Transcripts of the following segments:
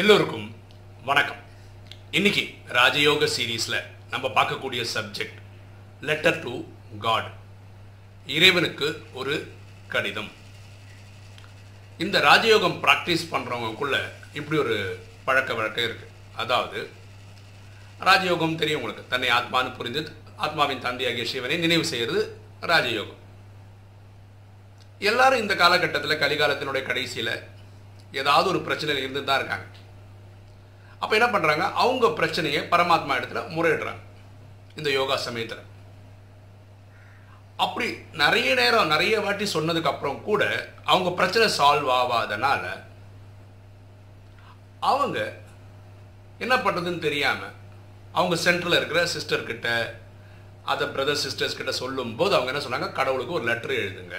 எல்லோருக்கும் வணக்கம். இன்னைக்கு ராஜயோக சீரீஸில் நம்ம பார்க்கக்கூடிய சப்ஜெக்ட் லெட்டர் டு காட் இறைவனுக்கு ஒரு கடிதம். இந்த ராஜயோகம் ப்ராக்டிஸ் பண்றவங்களுக்குள்ள இப்படி ஒரு பழக்க வழக்கம் இருக்கு. அதாவது ராஜயோகம் தெரியும் உங்களுக்கு. தன்னை ஆத்மான்னு புரிந்து ஆத்மாவின் தந்தையாகிய சிவனை நினைவு செய்கிறது ராஜயோகம். எல்லாரும் இந்த காலகட்டத்தில் கலிகாலத்தினுடைய கடைசியில் ஏதாவது ஒரு பிரச்சனையில் இருந்து தான் இருக்காங்க. அப்போ என்ன பண்ணுறாங்க அவங்க பிரச்சனையை பரமாத்மா இடத்துல முறையிடுறாங்க. இந்த யோகா சமயத்தில். அப்படி நிறைய நேரம் நிறைய வாட்டி சொன்னதுக்கப்புறம் கூட அவங்க பிரச்சனை சால்வ் ஆகாதனால அவங்க என்ன பண்ணுறதுன்னு தெரியாமல் அவங்க சென்டரில் இருக்கிற சிஸ்டர்கிட்ட அதை பிரதர் சிஸ்டர்ஸ் கிட்ட சொல்லும்போது அவங்க என்ன சொன்னாங்க? கடவுளுக்கு ஒரு லெட்டர் எழுதுங்க.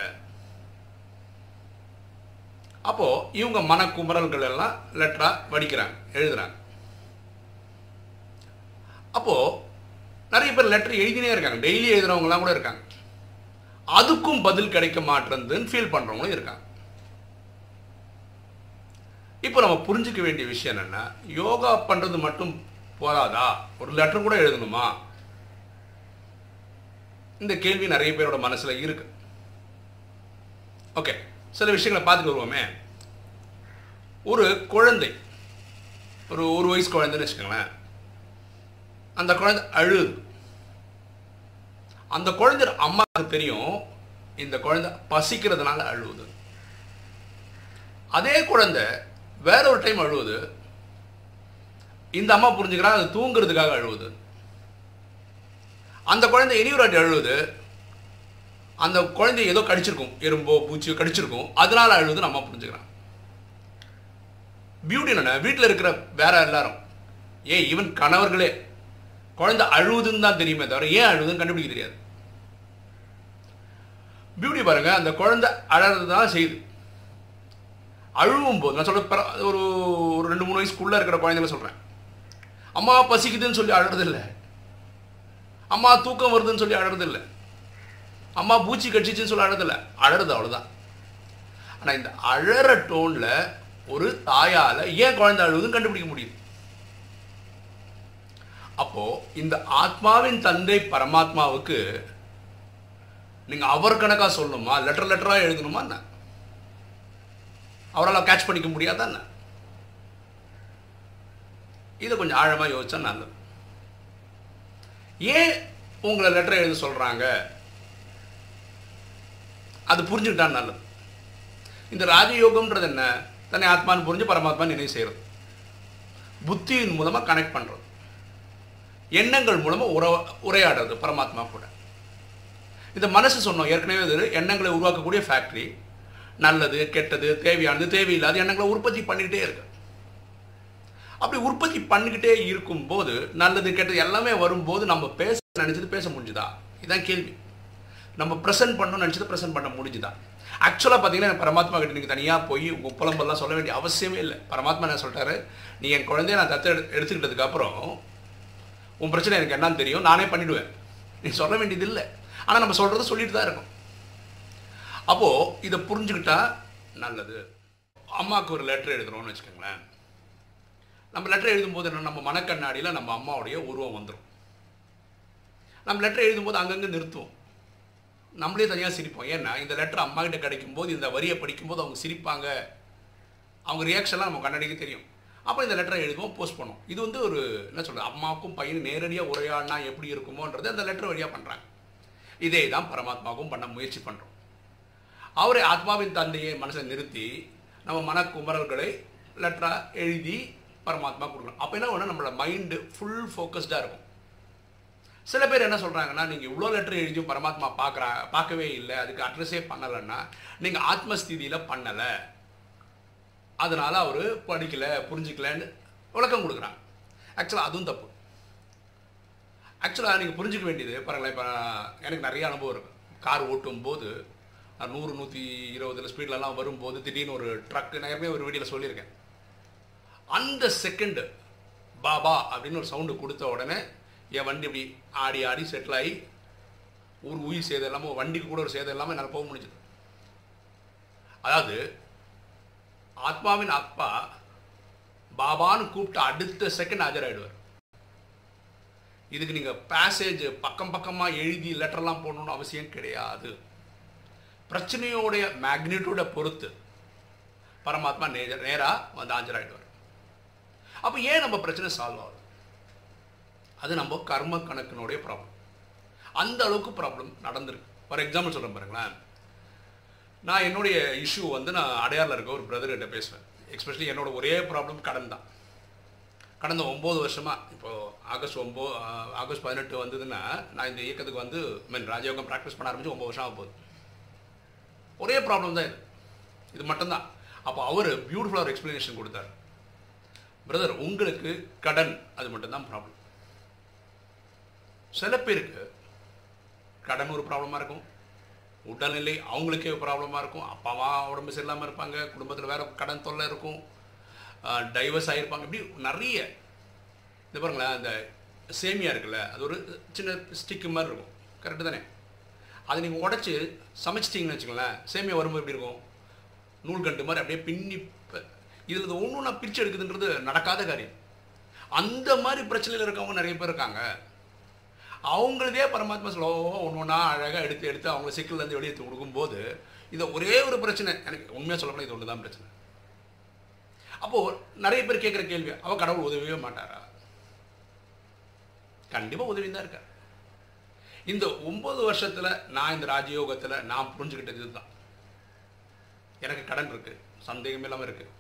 அப்போ இவங்க மனக்குமரல்கள் எல்லாம் லெட்டரா வடிக்கிறாங்க எழுதுறாங்க. அப்போது நிறைய பேர் லெட்டர் எழுதினே இருக்காங்க. டெய்லி எழுதுறவங்கலாம் கூட இருக்காங்க. அதுக்கும் பதில் கிடைக்க மாட்டேங்குதுன்னு ஃபீல் பண்ணுறவங்களும் இருக்காங்க. இப்போ நம்ம புரிஞ்சுக்க வேண்டிய விஷயம் என்னென்னா யோகா பண்ணுறது மட்டும் போதாதா? ஒரு லெட்டர் கூட எழுதணுமா? இந்த கேள்வி நிறைய பேரோட மனசில் இருக்கு. ஓகே சில விஷயங்களை பார்த்துட்டு வருவோமே. ஒரு குழந்தை. ஒரு ஒரு வயசு குழந்தைன்னு வச்சுக்கோங்களேன். அந்த குழந்தை அழுது. அந்த குழந்தை அம்மாவுக்கு தெரியும். இந்த குழந்தை பசிக்கிறதுனால அழுவுது. அதே குழந்தை வேற ஒரு டைம் அழுவுது. இந்த அம்மா புரிஞ்சுக்கிறா அது தூங்குறதுக்காக அழுவுது. அந்த குழந்தை இனி ஒரு வாட்டி அழுவுது. அந்த குழந்தை ஏதோ கடிச்சிருக்கும். எறும்போ பூச்சியோ கடிச்சிருக்கும். அதனால அழுது நம்ம புரிஞ்சுக்கிறான் பியூட்டி என்ன வீட்டில் இருக்கிற வேற எல்லாரும் ஏன் ஈவன் கணவர்களே குழந்தை அழுவுதுன்னு தான் தெரியுமே தவிர ஏன் அழுதுன்னு கண்டுபிடிக்க தெரியாது. பியூட்டி பாருங்க அந்த குழந்தை அழறது தான் செய்யுது. அழுவும் போது நான் சொல்ற ஒரு ஒரு ரெண்டு மூணு வயசுக்குள்ள இருக்கிற குழந்தைங்க சொல்றேன். அம்மா பசிக்குதுன்னு சொல்லி அழறது இல்லை அம்மா தூக்கம் வருதுன்னு சொல்லி அழறது இல்லை அம்மா பூச்சி கடிச்சிச்சுன்னு சொல்ல அழறதில்ல. அழறது அவ்வளோதான் ஆனால் இந்த அழற டோனில் ஒரு தாயால் ஏன் குழந்தை அழுகுதுன்னு கண்டுபிடிக்க முடியுது அப்போ இந்த ஆத்மாவின் தந்தை பரமாத்மாவுக்கு நீங்க அவர் கணக்கா சொல்லணுமா? லெட்டர் லெட்டரா எழுதணுமா என்ன? அவரால் கேட்ச் பண்ணிக்க முடியாதா என்ன? இதை கொஞ்சம் ஆழமா யோசிச்சா நல்லது. ஏன் உங்களை லெட்டர் எழுத சொல்றாங்க? அது புரிஞ்சுக்கிட்டா நல்லது. இந்த ராஜயோகம்ன்றது என்ன? தன்னை ஆத்மான்னு புரிஞ்சு பரமாத்மா நினைவு செய்யறது. புத்தியின் மூலமா கனெக்ட் பண்றது. எண்ணங்கள் மூலமாக உற உரையாடுறது பரமாத்மா கூட. இந்த மனசு சொன்னோம் ஏற்கனவே இது எண்ணங்களை உருவாக்கக்கூடிய ஃபேக்ட்ரி நல்லது கெட்டது தேவையானது தேவையில்லாத எண்ணங்களை உற்பத்தி பண்ணிக்கிட்டே இருக்கு. அப்படி உற்பத்தி பண்ணிக்கிட்டே இருக்கும்போது நல்லது கெட்டது எல்லாமே வரும்போது நம்ம பேச நினச்சது பேச முடிஞ்சுதா? இதுதான் கேள்வி. நம்ம ப்ரெசென்ட் பண்ணணும்னு நினச்சது ப்ரெசென்ட் பண்ண முடிஞ்சுதா? ஆக்சுவலாக பார்த்தீங்கன்னா பரமாத்மா கிட்ட நீங்கள் தனியாக போய் உங்கள் புலம்பெல்லாம் சொல்ல வேண்டிய அவசியமே இல்லை. பரமாத்மா என்ன சொல்லிட்டாரு? நீ என் குழந்தைய நான் தத்து எடு உன் பிரச்சனை எனக்கு என்னன்னு தெரியும் நானே பண்ணிடுவேன். நீ சொல்ல வேண்டியது இல்லை. ஆனால் நம்ம சொல்கிறத சொல்லிட்டு தான் இருக்கும். அப்போது இதை புரிஞ்சுக்கிட்டா நல்லது. அம்மாவுக்கு ஒரு லெட்டர் எழுதுகிறோம்னு வச்சுக்கோங்களேன். நம்ம லெட்டர் எழுதும்போது என்ன நம்ம மனக்கண்ணாடியில் நம்ம அம்மாவுடைய உருவம் வந்துடும் நம்ம லெட்டர் எழுதும்போது அங்கங்கே நிறுத்துவோம். நம்மளே தனியாக சிரிப்போம். ஏன்னா இந்த லெட்டர் அம்மாக்கிட்ட கிடைக்கும்போது இந்த வரியை படிக்கும்போது அவங்க சிரிப்பாங்க. அவங்க ரியாக்ஷன்லாம் நம்ம கண்ணாடிக்கு தெரியும். அப்போ இந்த லெட்டரை எழுதுவோம் போஸ்ட் பண்ணும் இது வந்து ஒரு என்ன சொல்கிறது அம்மாவுக்கும் பையனும் நேரடியாக உரையாடினா எப்படி இருக்குமோன்றது அந்த லெட்டர் வழியாக பண்ணுறாங்க இதே தான் பரமாத்மாவுக்கும் பண்ண முயற்சி பண்ணுறோம் அவரை ஆத்மாவின் தந்தையை மனசை நிறுத்தி நம்ம மனக்குமரல்களை லெட்டராக எழுதி பரமாத்மா கொடுக்கணும். அப்போ என்ன ஒன்று நம்மளோட மைண்டு ஃபுல் ஃபோக்கஸ்டாக இருக்கும். சில பேர் என்ன சொல்கிறாங்கன்னா நீங்கள் இவ்வளோ லெட்டர் எழுதியும் பரமாத்மா பார்க்குறா பார்க்கவே இல்லை அதுக்கு அட்ரஸே பண்ணலைன்னா நீங்கள் ஆத்மஸ்திதியில் பண்ணலை. அதனால் அவர் படிக்கலை புரிஞ்சிக்கலன்னு விளக்கம் கொடுக்குறாங்க. ஆக்சுவலாக அதுவும் தப்பு. ஆக்சுவலாக நீங்கள் புரிஞ்சிக்க வேண்டியது பாருங்களேன் இப்போ எனக்கு நிறைய அனுபவம் இருக்குது கார் ஓட்டும் போது நூறு நூற்றி இருபதுல ஸ்பீட்லலாம் வரும்போது திடீர்னு ஒரு ட்ரக்கு நான் ஏற்கனவே ஒரு வீடியோவில் சொல்லியிருக்கேன். அந்த செகண்டு பாபா அப்படின்னு ஒரு சவுண்டு கொடுத்த உடனே என் வண்டி இப்படி ஆடி ஆடி செட்டில் ஆகி ஊர் உயிர் சேதம் இல்லாமல் வண்டிக்கு கூட ஒரு சேதம் இல்லாமல் என்னால் போக முடிஞ்சது. அதாவது ஆத்மாவின் அப்பா பாபான்னு கூப்பிட்டு அடுத்த செகண்ட் ஆஜராயிடுவார். இதுக்கு நீங்கள் பேசேஜ் பக்கம் பக்கமாக எழுதி லெட்டர்லாம் போடணும்னு அவசியம் கிடையாது. பிரச்சனையோடைய மேக்னிடியூட பொறுத்து பரமாத்மா நேர நேராக வந்து ஆஜராயிடுவார். அப்போ ஏன் நம்ம பிரச்சனை சால்வ் ஆகுது? அது நம்ம கர்ம கணக்கினுடைய ப்ராப்ளம் அந்த அளவுக்கு ப்ராப்ளம் நடந்திருக்கு. ஃபார் எக்ஸாம்பிள் சொல்கிறேன் பாருங்களேன். நான் என்னுடைய இஷ்யூ வந்து நான் அடையாரில் இருக்க ஒரு பிரதர்கிட்ட பேசுவேன். எக்ஸ்பெஷலி என்னோட ஒரே ப்ராப்ளம் கடன் தான். கடந்த ஒம்பது வருஷமாக இப்போது ஆகஸ்ட் ஒம்போ ஆகஸ்ட் பதினெட்டு வந்ததுன்னா நான் இந்த இயக்கத்துக்கு வந்து மீன் ராஜயோகம் ப்ராக்டிஸ் பண்ண ஆரம்பிச்சு ஒம்பது வருஷம் ஆக போகுது. ஒரே ப்ராப்ளம் தான் இது. இது மட்டும்தான் அப்போ அவர் பியூட்டிஃபுல்லாக ஒரு எக்ஸ்ப்ளனேஷன் கொடுத்தார். பிரதர் உங்களுக்கு கடன் அது மட்டும்தான் ப்ராப்ளம் சில பேருக்கு கடன் ஒரு ப்ராப்ளமாக இருக்கும். உடல்நிலை அவங்களுக்கே ப்ராப்ளமாக இருக்கும். அப்பா அம்மா உடம்பு சரியில்லாமல் இருப்பாங்க. குடும்பத்தில் வேறு கடன் தொல்லை இருக்கும். டைவர்ஸ் ஆகிருப்பாங்க இப்படி நிறைய இந்த பாருங்களேன் அந்த சேமியா இருக்குல்ல அது ஒரு சின்ன ஸ்டிக்கு மாதிரி இருக்கும். கரெக்டு தானே? அதை நீங்கள் உடச்சி சமைச்சிட்டிங்கன்னு வச்சுக்கோங்களேன் சேமியா வரும்போது எப்படி இருக்கும்? நூல்கண்டு மாதிரி அப்படியே பின்னி இதில் ஒன்று ஒன்றா பிரித்து எடுக்குதுன்றது நடக்காத காரியம். அந்த மாதிரி பிரச்சனையில் இருக்கவங்க நிறைய பேர் இருக்காங்க. அவங்களதே பரமாத்மா ஸ்லோவாக ஒன்று ஒன்றா அழகாக எடுத்து எடுத்து அவங்க சிக்கல்லேருந்து வெளியே கொடுக்கும்போது இதை ஒரே ஒரு பிரச்சனை. எனக்கு உண்மையாக சொல்லப்போனால் இது ஒன்று தான் பிரச்சனை. அப்போது நிறைய பேர் கேட்குற கேள்வி அவள் கடவுள் உதவியே மாட்டாரா? கண்டிப்பாக உதவி தான் இருக்கார். இந்த ஒம்பது வருஷத்தில் நான் இந்த ராஜயோகத்தில் நான் புரிஞ்சுக்கிட்டது இதுதான். எனக்கு கடன் இருக்குது சந்தேகம் இல்லாமல் இருக்குது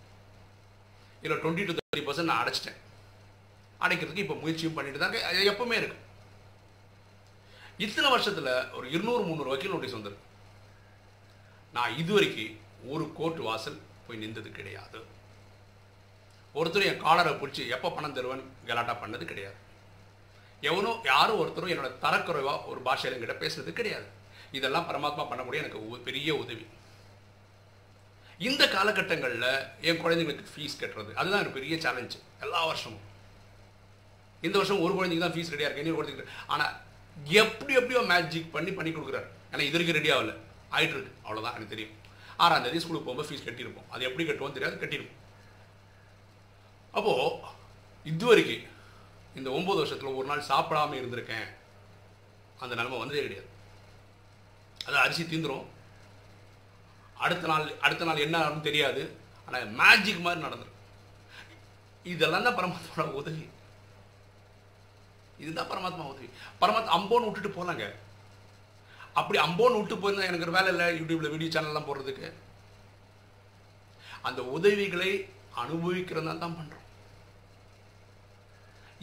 இதில் டுவெண்ட்டி டு தேர்ட்டி பர்சன்ட் நான் அடைச்சிட்டேன். அடைக்கிறதுக்கு இப்போ முயற்சியும் பண்ணிட்டு தான் எப்பவுமே இருக்கும். இத்தனை வருஷத்தில் ஒரு இருநூறு முந்நூறு வக்கீல் நோட்டீஸ் வந்திருக்கு. நான் இதுவரைக்கும் ஒரு கோர்ட் வாசல் போய் நின்றது கிடையாது. ஒருத்தரும் என் காலரை பிடிச்சி எப்போ பணம் தருவேன் கலாட்டா பண்ணது கிடையாது. எவனோ யாரும் ஒருத்தரும் என்னோட தரக்குறைவாக ஒரு பாஷையில் எங்கிட்ட பேசுறது கிடையாது. இதெல்லாம் பரமாத்மா பண்ணக்கூடிய எனக்கு பெரிய உதவி. இந்த காலகட்டங்களில் என் குழந்தைங்களுக்கு ஃபீஸ் கட்டுறது அதுதான் எனக்கு பெரிய சேலஞ்சு எல்லா வருஷமும். இந்த வருஷம் ஒரு குழந்தைக்கு தான் ஃபீஸ் ரெடியாக இருக்கு இன்னொரு குழந்தைக்கு ஆனால் எப்படி எப்படியோ மேஜிக் பண்ணி பண்ணி கொடுக்குறாரு. ஏன்னா இது வரைக்கும் ரெடி ஆகல. ஆகிட்டு இருக்கு. அவ்வளோதான் எனக்கு தெரியும். ஆறாம் தேதி ஸ்கூலுக்கு போகும்போது ஃபீஸ் கட்டியிருப்போம். அது எப்படி கட்டுவோம் தெரியாது கட்டியிருப்போம். அப்போது இது வரைக்கும் இந்த ஒம்பது வருஷத்தில் ஒரு நாள் சாப்பிடாமல் இருந்திருக்கேன். அந்த நிலைமை வந்ததே கிடையாது. அது அரிசி தீந்துடும் அடுத்த நாள் அடுத்த நாள் என்ன ஆகும்னு தெரியாது. ஆனால் மேஜிக் மாதிரி நடந்துடும் இதெல்லாம் தான் பரமாத்மாவோட உதவி. இதுதான் பரமாத்மா உதவி. பரமாத்மா அம்போன்னு விட்டுட்டு போனாங்க. அப்படி அம்போன்னு விட்டு போயிருந்தா எனக்கு ஒரு வேலை இல்லை யூடியூப்ல வீடியோ சேனல்லாம் போடுறதுக்கு. அந்த உதவிகளை அனுபவிக்கிறதா தான் பண்றோம்.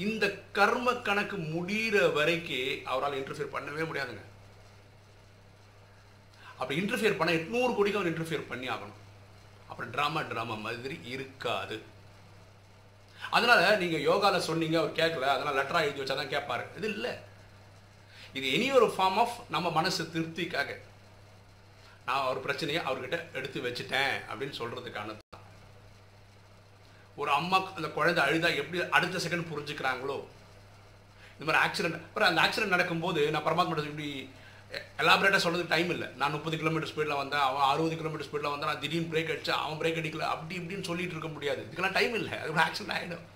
இந்த கர்ம கணக்கு முடிகிற வரைக்கும் அவரால் இன்டர்ஃபியர் பண்ணவே முடியாதுங்க. அப்படி இன்டர்ஃபியர் பண்ண எட்நூறு கோடிக்கு அவர் இன்டர்ஃபியர் பண்ணி ஆகணும். அப்புறம் ட்ராமா ட்ராமா மாதிரி இருக்காது. அதனால நீங்க யோகாவில் சொன்னீங்க அவர் கேட்கல அதனால் லெட்டராக எழுதி வச்சா தான் கேட்பாரு. இது இல்லை. இது இனி ஒரு ஃபார்ம் ஆஃப் நம்ம மனசு திருப்திக்காக. நான் ஒரு பிரச்சனையை அவர்கிட்ட எடுத்து வச்சுட்டேன் அப்படின்னு சொல்றதுக்கான ஒரு அம்மா அந்த குழந்தை அழுதா எப்படி அடுத்த செகண்ட் புரிஞ்சுக்கிறாங்களோ? இந்த மாதிரி ஆக்சிடென்ட் அப்புறம் அந்த ஆக்சிடென்ட் நடக்கும்போது நான் பரமாத்மா இப்படி எலாபரேட்டாக சொல்றதுக்கு டைம் இல்லை. நான் முப்பது கிலோமீட்டர் ஸ்பீடில் வந்தேன் அவன் அறுபது கிலோமீட்டர் ஸ்பீடில் வந்தான் நான் திடீர்னு பிரேக் அடிச்சா அவன் பிரேக் அடிக்கல அப்படி இப்படின்னு சொல்லிட்டு இருக்க முடியாது. இதுக்கெல்லாம் டைம் இல்லை. அது ஒரு ஆக்சிடென்ட் ஆகிடும்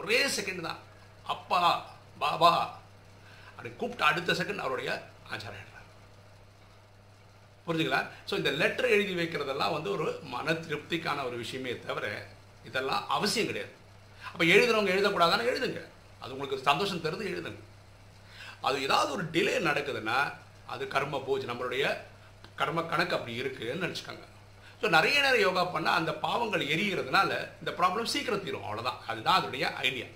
ஒரே செகண்ட் தான். அப்பா பாபா அப்படி கூப்பிட்டு அடுத்த செகண்ட் அவருடைய ஆச்சாரம் புரிஞ்சுங்களா ஸோ இந்த லெட்டர் எழுதி வைக்கிறதெல்லாம் வந்து ஒரு மன திருப்திக்கான ஒரு விஷயமே தவிர இதெல்லாம் அவசியம் கிடையாது. அப்போ எழுதுறவங்க எழுதக்கூடாதானே எழுதுங்க. அது உங்களுக்கு சந்தோஷம் தருது எழுதுங்க. அது ஏதாவது ஒரு டிலே நடக்குதுன்னா அது கர்ம போச்சு நம்மளுடைய கர்ம கணக்கு அப்படி இருக்குதுன்னு நினச்சிக்கோங்க. ஸோ நிறைய நேரம் யோகா பண்ணால் அந்த பாவங்கள் எரிகிறதுனால இந்த ப்ராப்ளம் சீக்கிரம் தீரும். அவ்வளோதான் அதுதான் அதனுடைய ஐடியா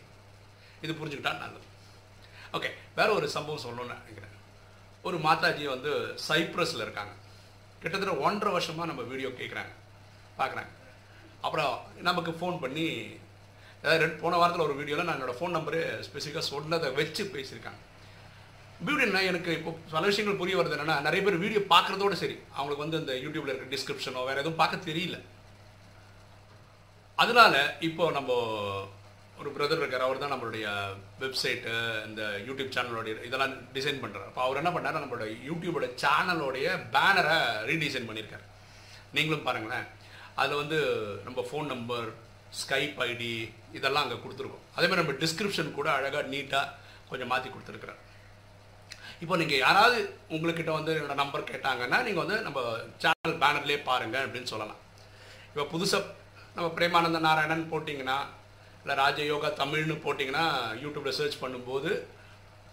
இது புரிஞ்சுக்கிட்டா நல்லது. ஓகே வேற ஒரு சம்பவம் சொல்லணும்னு நினைக்கிறேன். ஒரு மாதாஜி வந்து சைப்ரஸில் இருக்காங்க. கிட்டத்தட்ட ஒன்றரை வருஷமாக நம்ம வீடியோ கேட்குறாங்க பார்க்குறாங்க அப்புறம் நமக்கு ஃபோன் பண்ணி ஏதாவது ரெண்டு போன வாரத்தில் ஒரு வீடியோவில் நான் என்னோடய ஃபோன் நம்பரு ஸ்பெசிஃபிக்காக சொன்னதை வச்சு பேசியிருக்காங்க. பியூட்டி எனக்கு இப்போ பல விஷயங்கள் புரிய வருது என்னன்னா நிறைய பேர் வீடியோ பார்க்குறதோட சரி. அவங்களுக்கு வந்து இந்த யூடியூப்ல இருக்க டிஸ்கிரிப்ஷனோ வேற எதுவும் பார்க்க தெரியல. அதனால இப்போ நம்ம ஒரு பிரதர் இருக்கார் அவர் தான் நம்மளுடைய வெப்சைட்டு இந்த யூடியூப் சேனலோடைய இதெல்லாம் டிசைன் பண்ணுறாரு அப்போ அவர் என்ன பண்ணார் நம்மளோட யூடியூபோட சேனலோடைய பேனரை ரீடிசைன் பண்ணியிருக்காரு. நீங்களும் பாருங்களேன். அதில் வந்து நம்ம ஃபோன் நம்பர் ஸ்கைப் ஐடி இதெல்லாம் அங்கே கொடுத்துருக்கோம். அதே மாதிரி நம்ம டிஸ்கிரிப்ஷன் கூட அழகாக நீட்டாக கொஞ்சம் மாற்றி கொடுத்துருக்குறேன் இப்போ நீங்கள் யாராவது உங்கள்கிட்ட வந்து என்னோட நம்பர் கேட்டாங்கன்னா நீங்கள் வந்து நம்ம சேனல் பேனர்லேயே பாருங்கள் அப்படின்னு சொல்லலாம். இப்போ புதுசாக நம்ம பிரேமானந்த நாராயணன் போட்டிங்கன்னா இல்லை ராஜயோகா தமிழ்னு போட்டிங்கன்னா யூடியூப்பில் சர்ச் பண்ணும்போது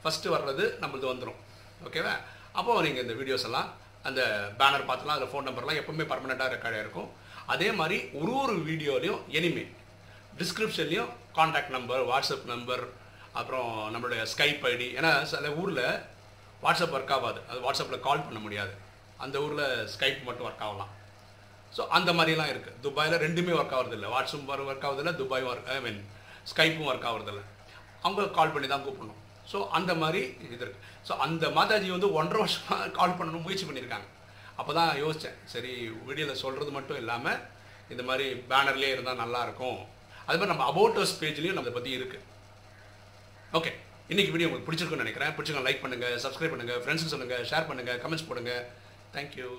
ஃபஸ்ட்டு வர்றது நம்மளது வந்துடும் ஓகேவா அப்போது நீங்கள் இந்த வீடியோஸ் எல்லாம் அந்த பேனர் பார்த்துலாம் அதில் ஃபோன் நம்பர்லாம் எப்பவுமே பர்மனெண்ட்டாக ரெக்கார்டாக இருக்கும். அதே மாதிரி ஒரு ஒரு வீடியோலையும் எனிமே டிஸ்கிரிப்ஷன்லேயும் காண்டாக்ட் நம்பர் வாட்ஸ்அப் நம்பர் அப்புறம் நம்மளுடைய ஸ்கைப் ஐடி ஏன்னா சில ஊரில் வாட்ஸ்அப் ஒர்க் ஆகாது. அது வாட்ஸ்அப்பில் கால் பண்ண முடியாது. அந்த ஊரில் ஸ்கைப் மட்டும் ஒர்க் ஆகலாம். ஸோ அந்த மாதிரிலாம் இருக்குது துபாயில் ரெண்டுமே ஒர்க் ஆகிறதில்ல. வாட்ஸ்அப் ஒர்க் ஆகுறதில்ல துபாய் ஒர்க் ஐ மீன் ஸ்கைப்பும் ஒர்க் ஆகுறதில்ல. அவங்க கால் பண்ணி தான் கூப்பிடணும். ஸோ அந்த மாதிரி இது இருக்குது ஸோ அந்த மாதாஜி வந்து ஒன்றரை வருஷமாக கால் பண்ணணும் முயற்சி பண்ணியிருக்காங்க. அப்போ தான் யோசித்தேன் சரி வீடியோவில் சொல்கிறது மட்டும் இல்லாமல் இந்த மாதிரி பேனர்லேயே இருந்தால் நல்லாயிருக்கும் அது மாதிரி நம்ம அபோட்டர்ஸ் பேஜ்லேயும் நம்ம பற்றி இருக்குது ஓகே இன்னைக்கு வீடியோ உங்களுக்கு பிடிச்சிருக்குன்னு நினைக்கிறேன். பிடிச்சிருக்கோம் லைக் பண்ணுங்கள் சப்ஸ்கிரைப் பண்ணுங்கள் ஃப்ரெண்ட்ஸுக்கு சொல்லுங்கள் ஷேர் பண்ணுங்கள் கமெண்ட்ஸ் போடுங்க. தேங்க்யூ